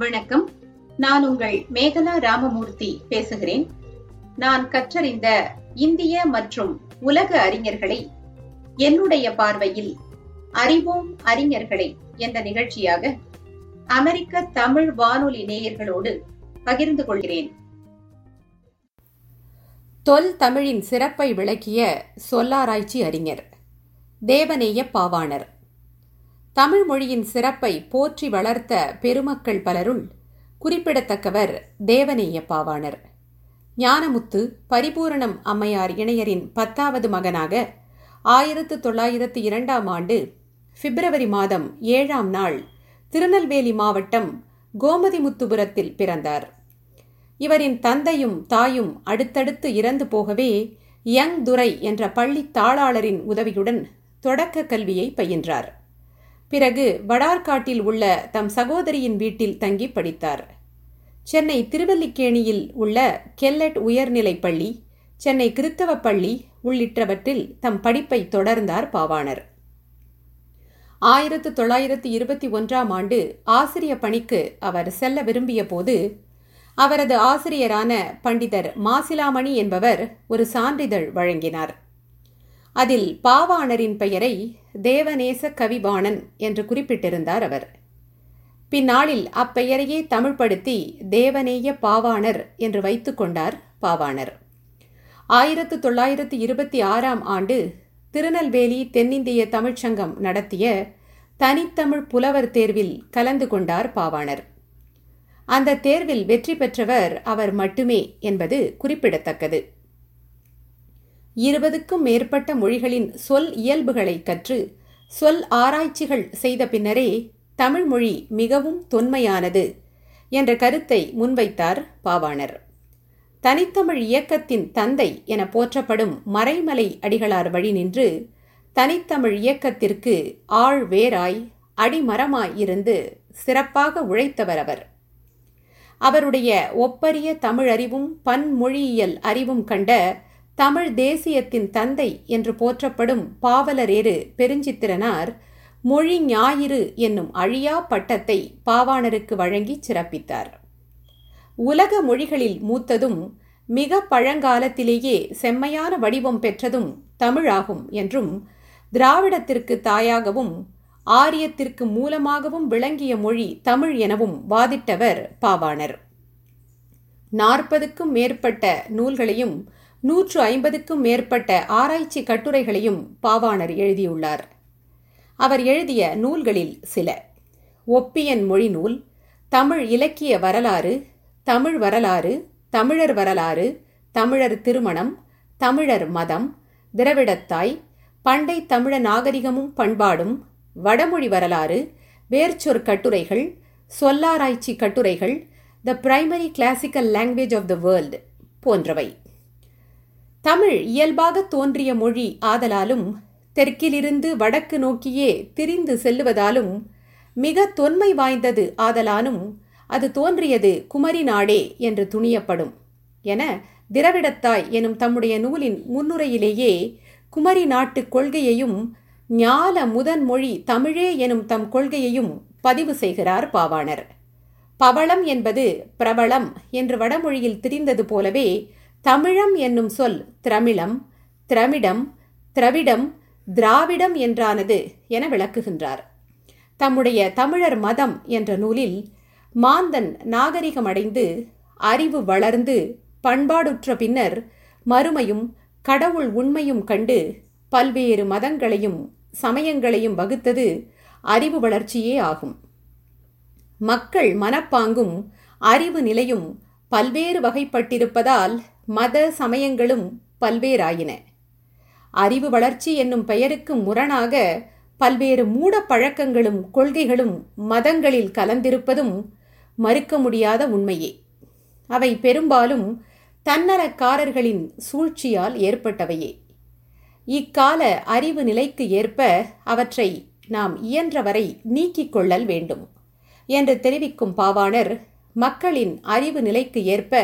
வணக்கம். நான் உங்கள் மேகலா ராமமூர்த்தி பேசுகிறேன். நான் கற்றறிந்த இந்திய மற்றும் உலக அறிஞர்களை என்னுடைய பார்வையில் அறிவோம் அறிஞர்களை என்ற நிகழ்ச்சியாக அமெரிக்க தமிழ் வானொலி நேயர்களோடு பகிர்ந்து கொள்கிறேன். தொல் தமிழின் சிறப்பை விளக்கிய சொல்லாராய்ச்சி அறிஞர் தேவநேய பாவாணர். தமிழ் மொழியின் சிறப்பை போற்றி வளர்த்த பெருமக்கள் பலருள் குறிப்பிடத்தக்கவர் தேவநேய ஞானமுத்து பரிபூரணம் அம்மையார் இணையரின் பத்தாவது மகனாக ஆயிரத்து தொள்ளாயிரத்து இரண்டாம் ஆண்டு பிப்ரவரி மாதம் ஏழாம் நாள் திருநெல்வேலி மாவட்டம் கோமதிமுத்துபுரத்தில் பிறந்தார். இவரின் தந்தையும் தாயும் அடுத்தடுத்து இறந்து போகவே யங் துரை என்ற பள்ளி தாளாளரின் உதவியுடன் தொடக்க கல்வியை பயின்றார். பிறகு வடார்காட்டில் உள்ள தம் சகோதரியின் வீட்டில் தங்கி படித்தார். சென்னை திருவல்லிக்கேணியில் உள்ள கெல்லட் உயர்நிலைப் பள்ளி சென்னை கிறித்தவ பள்ளி உள்ளிட்டவற்றில் தம் படிப்பை தொடர்ந்தார் பாவாணர். ஆயிரத்து தொள்ளாயிரத்து இருபத்தி ஒன்றாம் ஆண்டு ஆசிரிய பணிக்கு அவர் செல்ல விரும்பிய போது அவரது ஆசிரியரான பண்டிதர் மாசிலாமணி என்பவர் ஒரு சான்றிதழ் வழங்கினார். அதில் பாவாணரின் பெயரை தேவநேச கவிபாணன் என்று குறிப்பிட்டிருந்தார் அவர். பின்னாளில் அப்பெயரையே தமிழ்படுத்தி தேவநேய பாவாணர் என்று வைத்துக்கொண்டார் பாவாணர். ஆயிரத்து தொள்ளாயிரத்து இருபத்தி ஆறாம் ஆண்டு திருநெல்வேலி தென்னிந்திய தமிழ்ச்சங்கம் நடத்திய தனித்தமிழ் புலவர் தேர்வில் கலந்து கொண்டார் பாவாணர். அந்த தேர்வில் வெற்றி பெற்றவர் அவர் மட்டுமே என்பது குறிப்பிடத்தக்கது. இருபதுக்கும் மேற்பட்ட மொழிகளின் சொல் இயல்புகளை கற்று சொல் ஆராய்ச்சிகள் செய்த பின்னரே தமிழ் மொழி மிகவும் தொன்மையானது என்ற கருத்தை முன்வைத்தார் பாவாணர். தனித்தமிழ் இயக்கத்தின் தந்தை என போற்றப்படும் மறைமலை அடிகளார் வழி நின்று தனித்தமிழ் இயக்கத்திற்கு ஆள் வேராய் அடிமரமாய் இருந்து சிறப்பாக உழைத்தவர் அவர். அவருடைய ஒப்பரிய தமிழறிவும் பன்மொழியியல் அறிவும் கண்ட தமிழ் தேசியத்தின் தந்தை என்று போற்றப்படும் பாவலரேறு பெருஞ்சித்திரனார் மொழி ஞாயிறு என்னும் அழியா பட்டத்தை பாவாணருக்கு வழங்கி சிறப்பித்தார். உலக மொழிகளில் மூத்ததும் மிக பழங்காலத்திலேயே செம்மையான வடிவம் பெற்றதும் தமிழாகும் என்றும் திராவிடத்திற்கு தாயாகவும் ஆரியத்திற்கு மூலமாகவும் விளங்கிய மொழி தமிழ் எனவும் வாதிட்டவர் பாவாணர். நாற்பதுக்கும் மேற்பட்ட நூல்களையும் நூற்று ஐம்பதுக்கும் மேற்பட்ட ஆராய்ச்சி கட்டுரைகளையும் பாவாணர் எழுதியுள்ளார். அவர் எழுதிய நூல்களில் சில. ஒப்பியன் மொழி நூல் தமிழ் இலக்கிய வரலாறு தமிழ் வரலாறு தமிழர் வரலாறு தமிழர் திருமணம் தமிழர் மதம் திரவிடத்தாய் பண்டை தமிழ நாகரிகமும் பண்பாடும் வடமொழி வரலாறு வேர்ச்சொற் கட்டுரைகள் சொல்லாராய்ச்சி கட்டுரைகள் the primary classical language of the world போன்றவை. தமிழ் இயல்பாக தோன்றிய மொழி ஆதலாலும் தெற்கிலிருந்து வடக்கு நோக்கியே திரிந்து செல்லுவதாலும் மிக தொன்மை வாய்ந்தது ஆதலானும் அது தோன்றியது குமரி நாடே என்று துணியப்படும். என திரவிடத்தாய் எனும் தம்முடைய நூலின் முன்னுரையிலேயே குமரி நாட்டு கொள்கையையும் ஞால முதன் மொழி தமிழே எனும் தம் கொள்கையையும் பதிவு செய்கிறார் பாவாணர். பவளம் என்பது பிரபலம் என்று வடமொழியில் திரிந்தது போலவே தமிழம் என்னும் சொல் திரமிழம் திரமிடம் திரவிடம் திராவிடம் என்றானது என விளக்குகின்றார். தம்முடைய தமிழர் மதம் என்ற நூலில் மாந்தன் நாகரிகமடைந்து அறிவு வளர்ந்து பண்பாடுற்ற பின்னர் மறுமையும் கடவுள் உண்மையும் கண்டு பல்வேறு மதங்களையும் சமயங்களையும் வகுத்தது அறிவு வளர்ச்சியே ஆகும். மக்கள் மனப்பாங்கும் அறிவு நிலையும் பல்வேறு வகைப்பட்டிருப்பதால் மத சமயங்களும் பல்வேறாயின. அறிவு வளர்ச்சி என்னும் பெயருக்கு முரணாக பல்வேறு மூட பழக்கங்களும் கொள்கைகளும் மதங்களில் கலந்திருப்பதும் மறுக்க முடியாத உண்மையே. அவை பெரும்பாலும் தன்னலக்காரர்களின் சூழ்ச்சியால் ஏற்பட்டவையே. இக்கால அறிவு நிலைக்கு ஏற்ப அவற்றை நாம் இயன்றவரை நீக்கிக் கொள்ளல் வேண்டும் என்று தெரிவிக்கும் பாவாணர் மக்களின் அறிவு நிலைக்கு ஏற்ப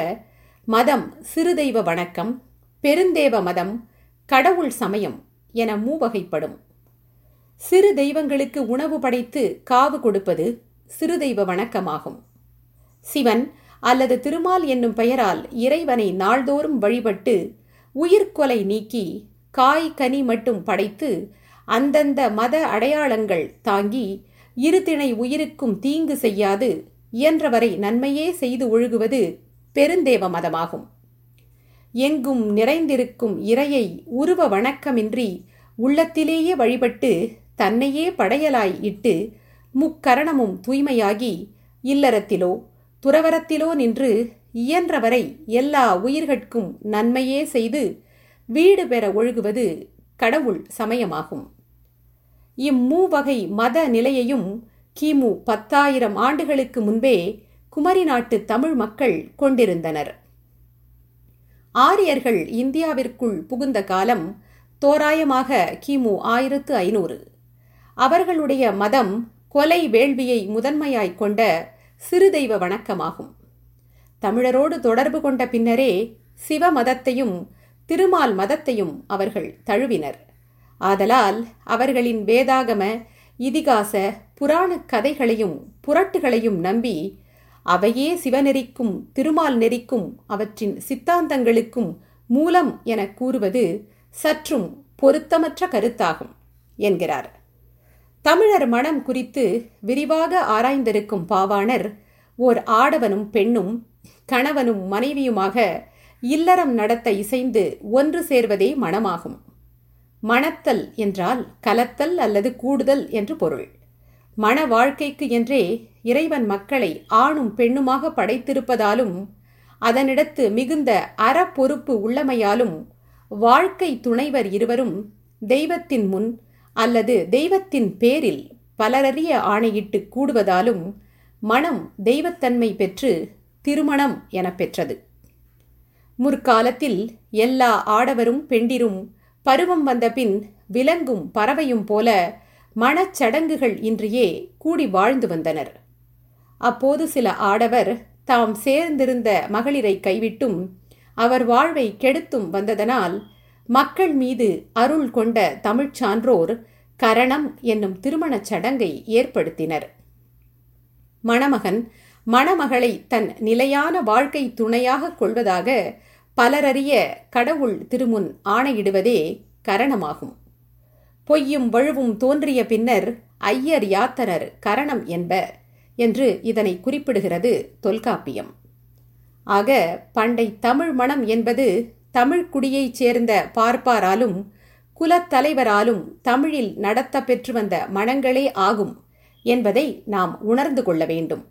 மதம் சிறுதெய்வ வணக்கம் பெருந்தேவ மதம் கடவுள் சமயம் என மூவகைப்படும். சிறு தெய்வங்களுக்கு உணவு படைத்து காவு கொடுப்பது சிறு தெய்வ வணக்கமாகும். சிவன் அல்லது திருமால் என்னும் பெயரால் இறைவனை நாள்தோறும் வழிபட்டு உயிர்கொலை நீக்கி காய் கனி மட்டும் படைத்து அந்தந்த மத அடையாளங்கள் தாங்கி இருதிணை உயிருக்கும் தீங்கு செய்யாது இயன்றவரை நன்மையே செய்து ஒழுகுவது பெருந்தேவ மதமாகும். எங்கும் நிறைந்திருக்கும் இறையை உருவ வணக்கமின்றி உள்ளத்திலேயே வழிபட்டு தன்னையே படையலாய் இட்டு முக்கரணமும் தூய்மையாகி இல்லறத்திலோ துறவரத்திலோ நின்று இயன்றவரை எல்லா உயிர்கட்கும் நன்மையே செய்து வீடு பெற ஒழுகுவது கடவுள் சமயமாகும். இம்மூவகை மத நிலையையும் கிமு பத்தாயிரம் ஆண்டுகளுக்கு முன்பே குமரி நாட்டு தமிழ் மக்கள் கொண்டிருந்தனர். ஆரியர்கள் இந்தியாவிற்குள் புகுந்த காலம் தோராயமாக கிமு ஆயிரத்து ஐநூறு. அவர்களுடைய மதம் கொலை வேள்வியை முதன்மையாய்க் கொண்ட சிறு தெய்வ வணக்கமாகும். தமிழரோடு தொடர்பு கொண்ட பின்னரே சிவ மதத்தையும் திருமால் மதத்தையும் அவர்கள் தழுவினர். ஆதலால் அவர்களின் வேதாகம இதிகாச புராணக் கதைகளையும் புரட்டுகளையும் நம்பி அவையே சிவநெறிக்கும் திருமால் நெறிக்கும் அவற்றின் சித்தாந்தங்களுக்கும் மூலம் எனக் கூறுவது சற்றும் பொருத்தமற்ற கருத்தாகும் என்கிறார். தமிழர் மனம் குறித்து விரிவாக ஆராய்ந்திருக்கும் பாவாணர் ஓர் ஆடவனும் பெண்ணும் கணவனும் மனைவியுமாக இல்லறம் நடத்த இசைந்து ஒன்று சேர்வதே மணமாகும் மணத்தல் என்றால் கலத்தல் அல்லது கூடுதல் என்று பொருள். மண வாழ்க்கைக்கு என்றே இறைவன் மக்களை ஆணும் பெண்ணுமாக படைத்திருப்பதாலும் அதனிடத்து மிகுந்த அற பொறுப்பு உள்ளமையாலும் வாழ்க்கை துணைவர் இருவரும் தெய்வத்தின் முன் அல்லது தெய்வத்தின் பேரில் பலரறிய ஆணையிட்டு கூடுவதாலும் மனம் தெய்வத்தன்மை பெற்று திருமணம் எனப்பெற்றது முற்காலத்தில் எல்லா ஆடவரும் பெண்டிரும் பருவம் வந்தபின் விலங்கும் பறவையும் போல மனச்சடங்குகள் இன்றியே கூடி வாழ்ந்து வந்தனர். அப்போது சில ஆடவர் தாம் சேர்ந்திருந்த மகளிரை கைவிட்டும் அவர் வாழ்வை கெடுத்தும் வந்ததனால் மக்கள் மீது அருள் கொண்ட தமிழ்ச் சான்றோர் கரணம் என்னும் திருமணச் சடங்கை ஏற்படுத்தினர். மணமகன் மணமகளை தன் நிலையான வாழ்க்கை துணையாக கொள்வதாக பலரறிய கடவுள் திருமுன் ஆணையிடுவதே கரணமாகும். பொய்யும் வழுவும் தோன்றிய பின்னர் ஐயர் யாத்தனர் கரணம் என்ப என்று இதனை குறிப்பிடுகிறது தொல்காப்பியம். ஆக பண்டை தமிழ் மணம் என்பது தமிழ்குடியைச் சேர்ந்த பார்ப்பாராலும் குலத்தலைவராலும் தமிழில் நடத்த பெற்று வந்த மணங்களே ஆகும் என்பதை நாம் உணர்ந்து கொள்ள வேண்டும்.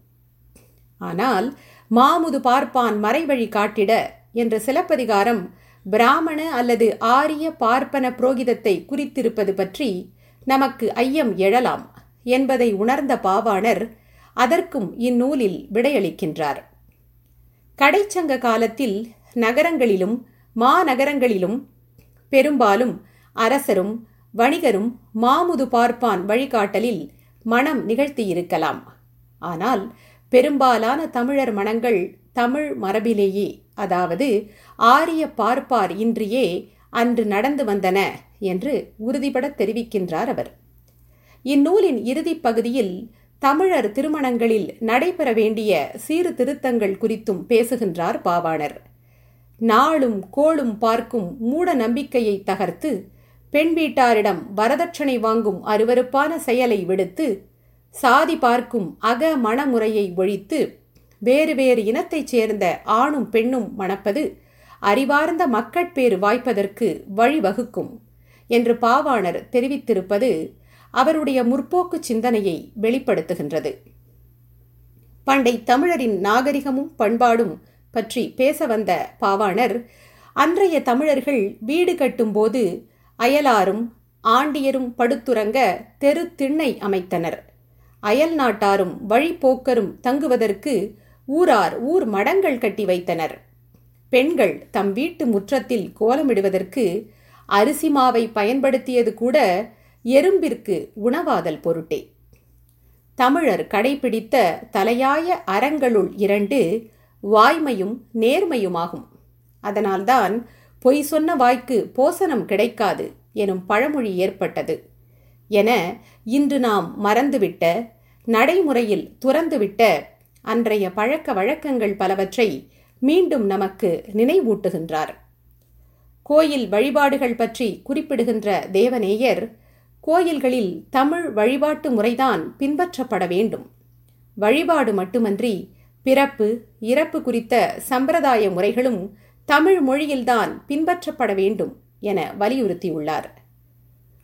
ஆனால் மாமுது பார்ப்பான் மறைவழி காட்டிட என்ற சிலப்பதிகாரம் பிராமண அல்லது ஆரிய பார்ப்பன புரோகிதத்தை குறித்திருப்பது பற்றி நமக்கு ஐயம் எழலாம் என்பதை உணர்ந்த பாவாணர் அதற்கும் இந்நூலில் விடையளிக்கின்றார். கடைச்சங்க காலத்தில் நகரங்களிலும் மாநகரங்களிலும் பெரும்பாலும் அரசரும் வணிகரும் மாமுது பார்ப்பான் வழிகாட்டலில் மனம் நிகழ்த்தியிருக்கலாம். ஆனால் பெரும்பாலான தமிழர் மனங்கள் தமிழ் மரபிலேயே அதாவது ஆரிய பார்ப்பார் இன்றியே அன்று நடந்து வந்தன என்று உறுதிபட தெரிவிக்கின்றார் அவர். இந்நூலின் இறுதிப் பகுதியில் தமிழர் திருமணங்களில் நடைபெற வேண்டிய சீர்திருத்தங்கள் குறித்தும் பேசுகின்றார் பாவாணர். நாளும் கோளும் பார்க்கும் மூட நம்பிக்கையை தகர்த்து பெண் வீட்டாரிடம் வரதட்சணை வாங்கும் அருவருப்பான செயலை விடுத்து சாதி பார்க்கும் அக மணமுறையை ஒழித்து வேறு வேறு இனத்தைச் சேர்ந்த ஆணும் பெண்ணும் மணப்பது அறிவார்ந்த மக்கட்பேறு வாய்ப்பதற்கு வழிவகுக்கும் என்று பாவாணர் தெரிவித்திருப்பது அவருடைய முற்போக்கு சிந்தனையை வெளிப்படுத்துகின்றது. பண்டை தமிழரின் நாகரிகமும் பண்பாடும் பற்றி பேச வந்த பாவாணர் அன்றைய தமிழர்கள் வீடு கட்டும்போது அயலாரும் ஆண்டியரும் படுத்துறங்க தெரு திண்ணை அமைத்தனர். அயல் நாட்டாரும் வழிப்போக்கரும் தங்குவதற்கு ஊரார் ஊர் மடங்கள் கட்டி வைத்தனர். பெண்கள் தம் வீட்டு முற்றத்தில் கோலமிடுவதற்கு அரிசி மாவை பயன்படுத்தியது கூட எறும்பிற்கு உணவாதல் பொருட்டே. தமிழர் கடைபிடித்த தலையாய அறங்களுள் இரண்டு வாய்மையும் நேர்மையுமாகும். அதனால்தான் பொய் சொன்ன வாய்க்கு போசனம் கிடைக்காது எனும் பழமொழி ஏற்பட்டது. என இன்று நாம் மறந்துவிட்ட நடைமுறையில் துறந்துவிட்ட அன்றைய பழக்க வழக்கங்கள் பலவற்றை மீண்டும் நமக்கு நினைவூட்டுகின்றார். கோயில் வழிபாடுகள் பற்றி குறிப்பிடுகின்ற தேவநேயர் கோயில்களில் தமிழ் வழிபாட்டு முறைதான் பின்பற்றப்பட வேண்டும். வழிபாடு மட்டுமன்றி பிறப்பு இறப்பு குறித்த சம்பிரதாய முறைகளும் தமிழ் மொழியில்தான் பின்பற்றப்பட வேண்டும் என வலியுறுத்தியுள்ளார்.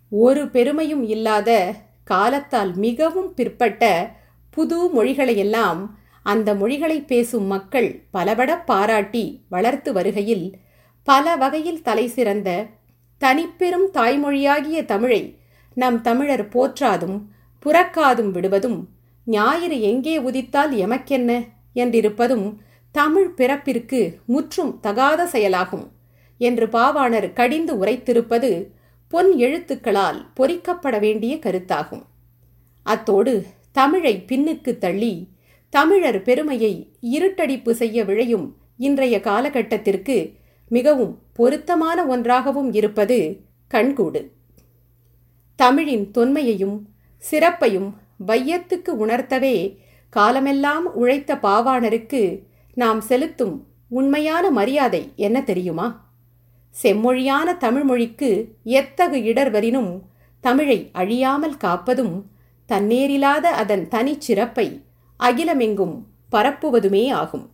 ஒரு பெருமையும் இல்லாத காலத்தால் மிகவும் பிற்பட்ட புது மொழிகளையெல்லாம் அந்த மொழிகளை பேசும் மக்கள் பலபட பாராட்டி வளர்த்து வருகையில் பல வகையில் தலை சிறந்த தனிப்பெரும் தாய்மொழியாகிய தமிழை நம் தமிழர் போற்றாதும் புறக்காதும் விடுவதும் ஞாயிறு எங்கே உதித்தால் எமக்கென்ன என்றிருப்பதும் தமிழ் பிறப்பிற்கு முற்றும் தகாத செயலாகும் என்று பாவாணர் கடிந்து உரைத்திருப்பது பொன் எழுத்துக்களால் பொறிக்கப்பட வேண்டிய கருத்தாகும். அத்தோடு தமிழை பின்னுக்கு தள்ளி தமிழர் பெருமையை இருட்டடிப்பு செய்ய விழையும் இன்றைய காலகட்டத்திற்கு மிகவும் பொருத்தமான ஒன்றாகவும் இருப்பது கண்கூடு. தமிழின் தொன்மையையும் சிறப்பையும் வையத்துக்கு உணர்த்தவே காலமெல்லாம் உழைத்த பாவாணருக்கு நாம் செலுத்தும் உண்மையான மரியாதை என்ன தெரியுமா? செம்மொழியான தமிழ்மொழிக்கு எத்தகு இடர் வரினும் தமிழை அழியாமல் காப்பதும் தன்னேரில்லாத அதன் தனிச்சிறப்பை அகிலமெங்கும் பரப்புவதுமே ஆகும்.